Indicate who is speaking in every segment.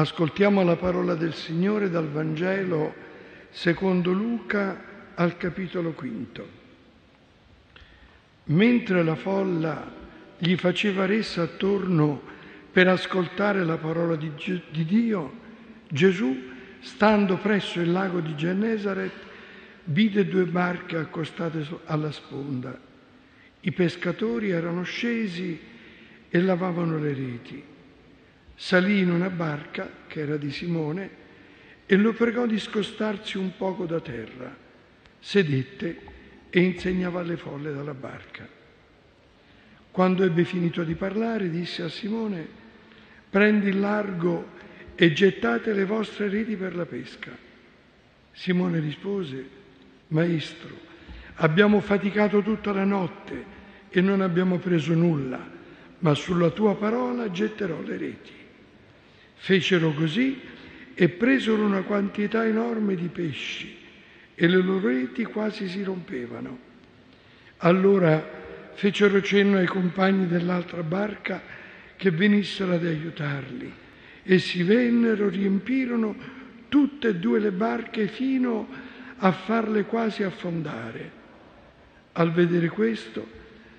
Speaker 1: Ascoltiamo la parola del Signore dal Vangelo secondo Luca al capitolo quinto. Mentre la folla gli faceva ressa attorno per ascoltare la parola di, di Dio, Gesù, stando presso il lago di Gennesaret, vide due barche accostate alla sponda. I pescatori erano scesi e lavavano le reti salì in una barca, che era di Simone, e lo pregò di scostarsi un poco da terra. Sedette e insegnava alle folle dalla barca. Quando ebbe finito di parlare, disse a Simone, prendi il largo e gettate le vostre reti per la pesca. Simone rispose, Maestro, abbiamo faticato tutta la notte e non abbiamo preso nulla, ma sulla tua parola getterò le reti. Fecero così e presero una quantità enorme di pesci e le loro reti quasi si rompevano. Allora fecero cenno ai compagni dell'altra barca che venissero ad aiutarli. Essi vennero, riempirono tutte e due le barche fino a farle quasi affondare. Al vedere questo,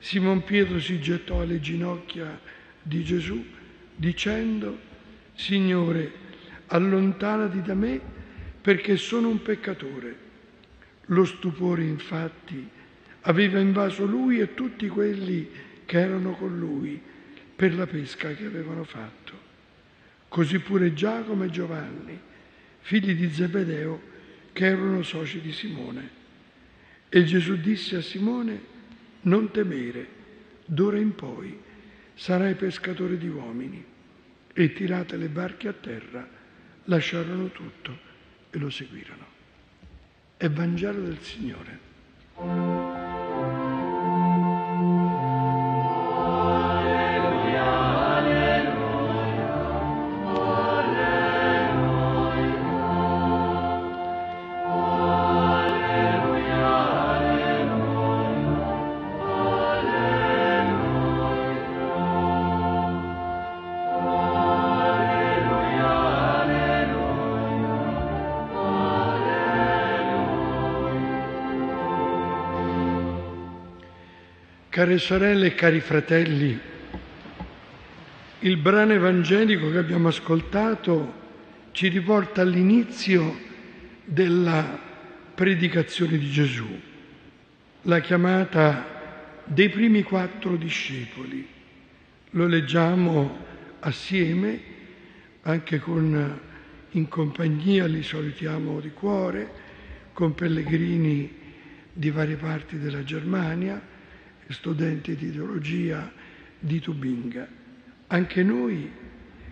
Speaker 1: Simon Pietro si gettò alle ginocchia di Gesù dicendo Signore, allontanati da me perché sono un peccatore. Lo stupore infatti aveva invaso lui e tutti quelli che erano con lui per la pesca che avevano fatto. Così pure Giacomo e Giovanni, figli di Zebedeo, che erano soci di Simone. E Gesù disse a Simone, non temere, d'ora in poi sarai pescatore di uomini e tirate le barche a terra, lasciarono tutto e lo seguirono. È Vangelo del Signore. Care sorelle e cari fratelli, il brano evangelico che abbiamo ascoltato ci riporta all'inizio della predicazione di Gesù, la chiamata dei primi quattro discepoli. Lo leggiamo assieme, anche con, in compagnia, li salutiamo di cuore, con pellegrini di varie parti della Germania studenti di teologia di Tubinga. Anche noi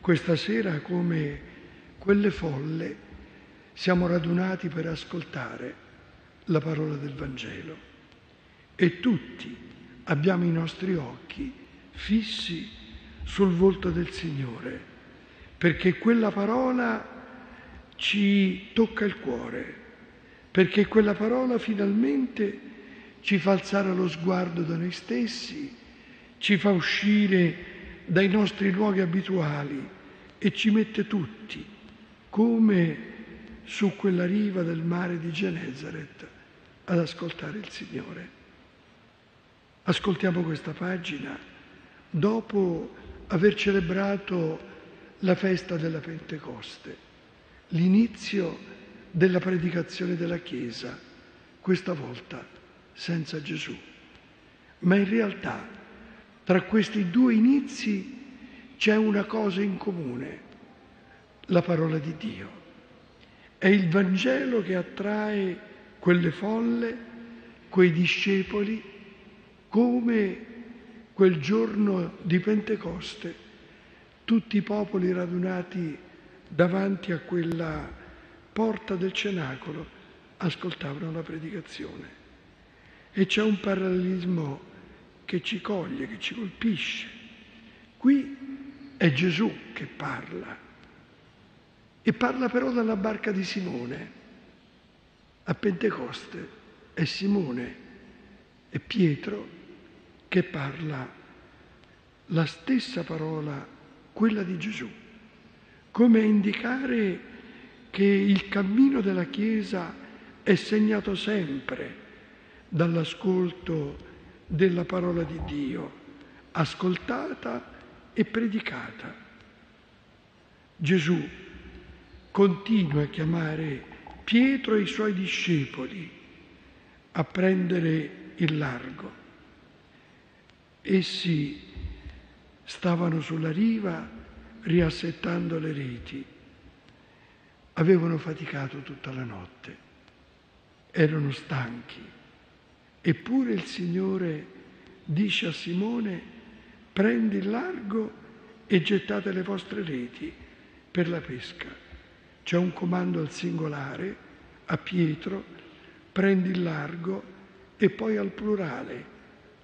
Speaker 1: questa sera, come quelle folle, siamo radunati per ascoltare la parola del Vangelo e tutti abbiamo i nostri occhi fissi sul volto del Signore, perché quella parola ci tocca il cuore, perché quella parola finalmente ci fa alzare lo sguardo da noi stessi, ci fa uscire dai nostri luoghi abituali e ci mette tutti, come su quella riva del mare di Genesaret, ad ascoltare il Signore. Ascoltiamo questa pagina dopo aver celebrato la festa della Pentecoste, l'inizio della predicazione della Chiesa, questa volta senza Gesù. Ma in realtà tra questi due inizi c'è una cosa in comune, la parola di Dio. È il Vangelo che attrae quelle folle, quei discepoli, come quel giorno di Pentecoste, tutti i popoli radunati davanti a quella porta del cenacolo ascoltavano la predicazione. E c'è un parallelismo che ci coglie, che ci colpisce. Qui è Gesù che parla e parla però dalla barca di Simone. A Pentecoste è Simone e Pietro che parla la stessa parola, quella di Gesù. come a indicare che il cammino della Chiesa è segnato sempre dall'ascolto della parola di Dio, ascoltata e predicata. Gesù continua a chiamare Pietro e i suoi discepoli a prendere il largo. Essi stavano sulla riva riassettando le reti. Avevano faticato tutta la notte, erano stanchi. Eppure il Signore dice a Simone, prendi il largo e gettate le vostre reti per la pesca. C'è un comando al singolare, a Pietro, prendi il largo e poi al plurale,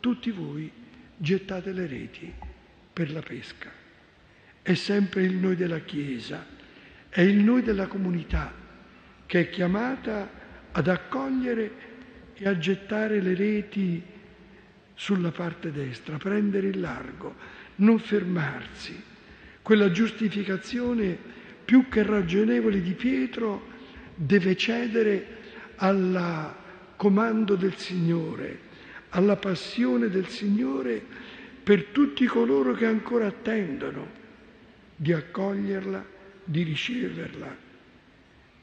Speaker 1: tutti voi gettate le reti per la pesca. È sempre il noi della Chiesa, è il noi della comunità che è chiamata ad accogliere e a gettare le reti sulla parte destra, prendere il largo, non fermarsi. Quella giustificazione più che ragionevole di Pietro deve cedere al comando del Signore, alla passione del Signore per tutti coloro che ancora attendono di accoglierla, di riceverla.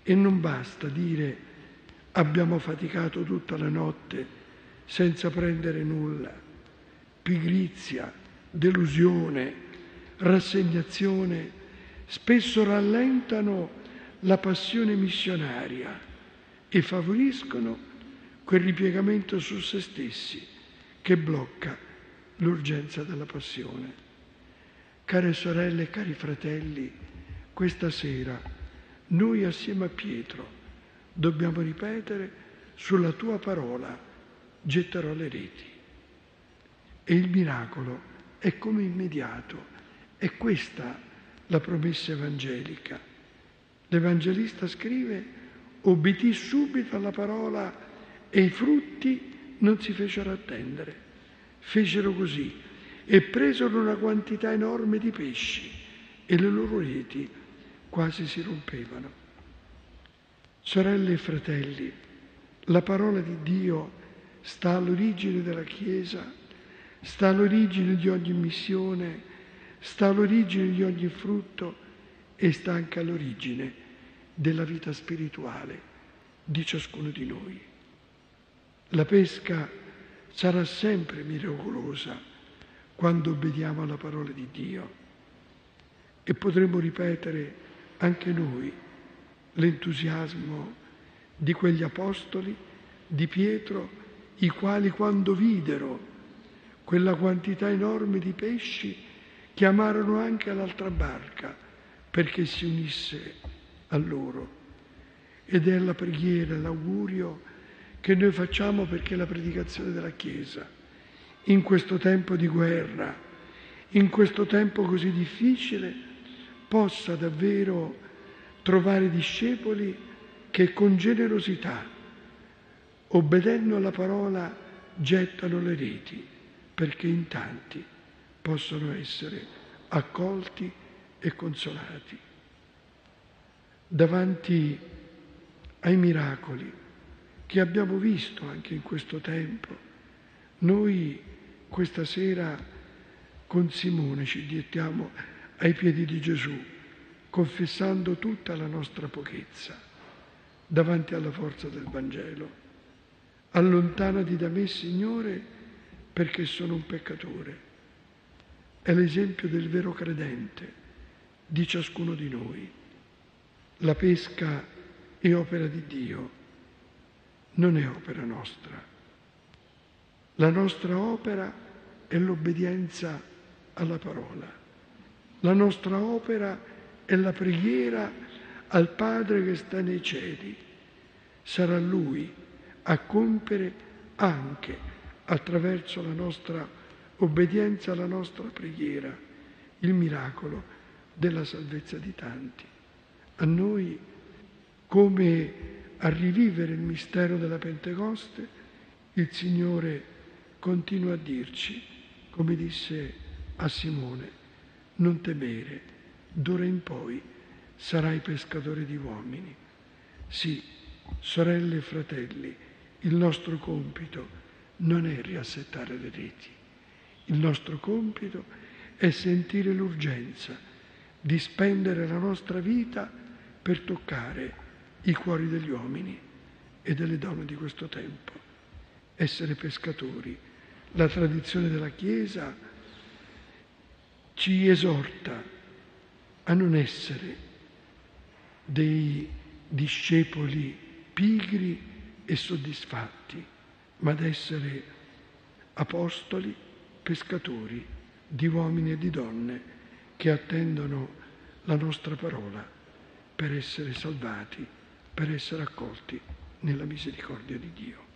Speaker 1: E non basta dire abbiamo faticato tutta la notte senza prendere nulla. Pigrizia, delusione, rassegnazione spesso rallentano la passione missionaria e favoriscono quel ripiegamento su se stessi che blocca l'urgenza della passione. Care sorelle e cari fratelli, questa sera noi assieme a Pietro dobbiamo ripetere sulla tua parola getterò le reti. E il miracolo è come immediato. È questa la promessa evangelica. L'Evangelista scrive, obbedì subito alla parola e i frutti non si fecero attendere. Fecero così e presero una quantità enorme di pesci e le loro reti quasi si rompevano. Sorelle e fratelli, la parola di Dio sta all'origine della Chiesa, sta all'origine di ogni missione, sta all'origine di ogni frutto e sta anche all'origine della vita spirituale di ciascuno di noi. La pesca sarà sempre miracolosa quando obbediamo alla parola di Dio e potremo ripetere anche noi l'entusiasmo di quegli apostoli, di Pietro, i quali quando videro quella quantità enorme di pesci chiamarono anche l'altra barca perché si unisse a loro. Ed è la preghiera, l'augurio che noi facciamo perché la predicazione della Chiesa, in questo tempo di guerra, in questo tempo così difficile, possa davvero trovare discepoli che con generosità, obbedendo alla parola, gettano le reti, perché in tanti possono essere accolti e consolati. Davanti ai miracoli che abbiamo visto anche in questo tempo, noi questa sera con Simone ci gettiamo ai piedi di Gesù, confessando tutta la nostra pochezza davanti alla forza del Vangelo. Allontanati da me, Signore, perché sono un peccatore è l'esempio del vero credente, di ciascuno di noi. La pesca è opera di Dio, non è opera nostra. La nostra opera è l'obbedienza alla parola. La nostra opera è la preghiera al Padre che sta nei cieli. Sarà Lui a compiere anche attraverso la nostra obbedienza alla nostra preghiera, il miracolo della salvezza di tanti. A noi, come a rivivere il mistero della Pentecoste, il Signore continua a dirci, come disse a Simone, non temere, d'ora in poi sarai pescatore di uomini. Sì, sorelle e fratelli, il nostro compito non è riassettare le reti, il nostro compito è sentire l'urgenza di spendere la nostra vita per toccare i cuori degli uomini e delle donne di questo tempo. Essere pescatori. La tradizione della Chiesa ci esorta a non essere dei discepoli pigri e soddisfatti, ma ad essere apostoli, pescatori di uomini e di donne che attendono la nostra parola per essere salvati, per essere accolti nella misericordia di Dio.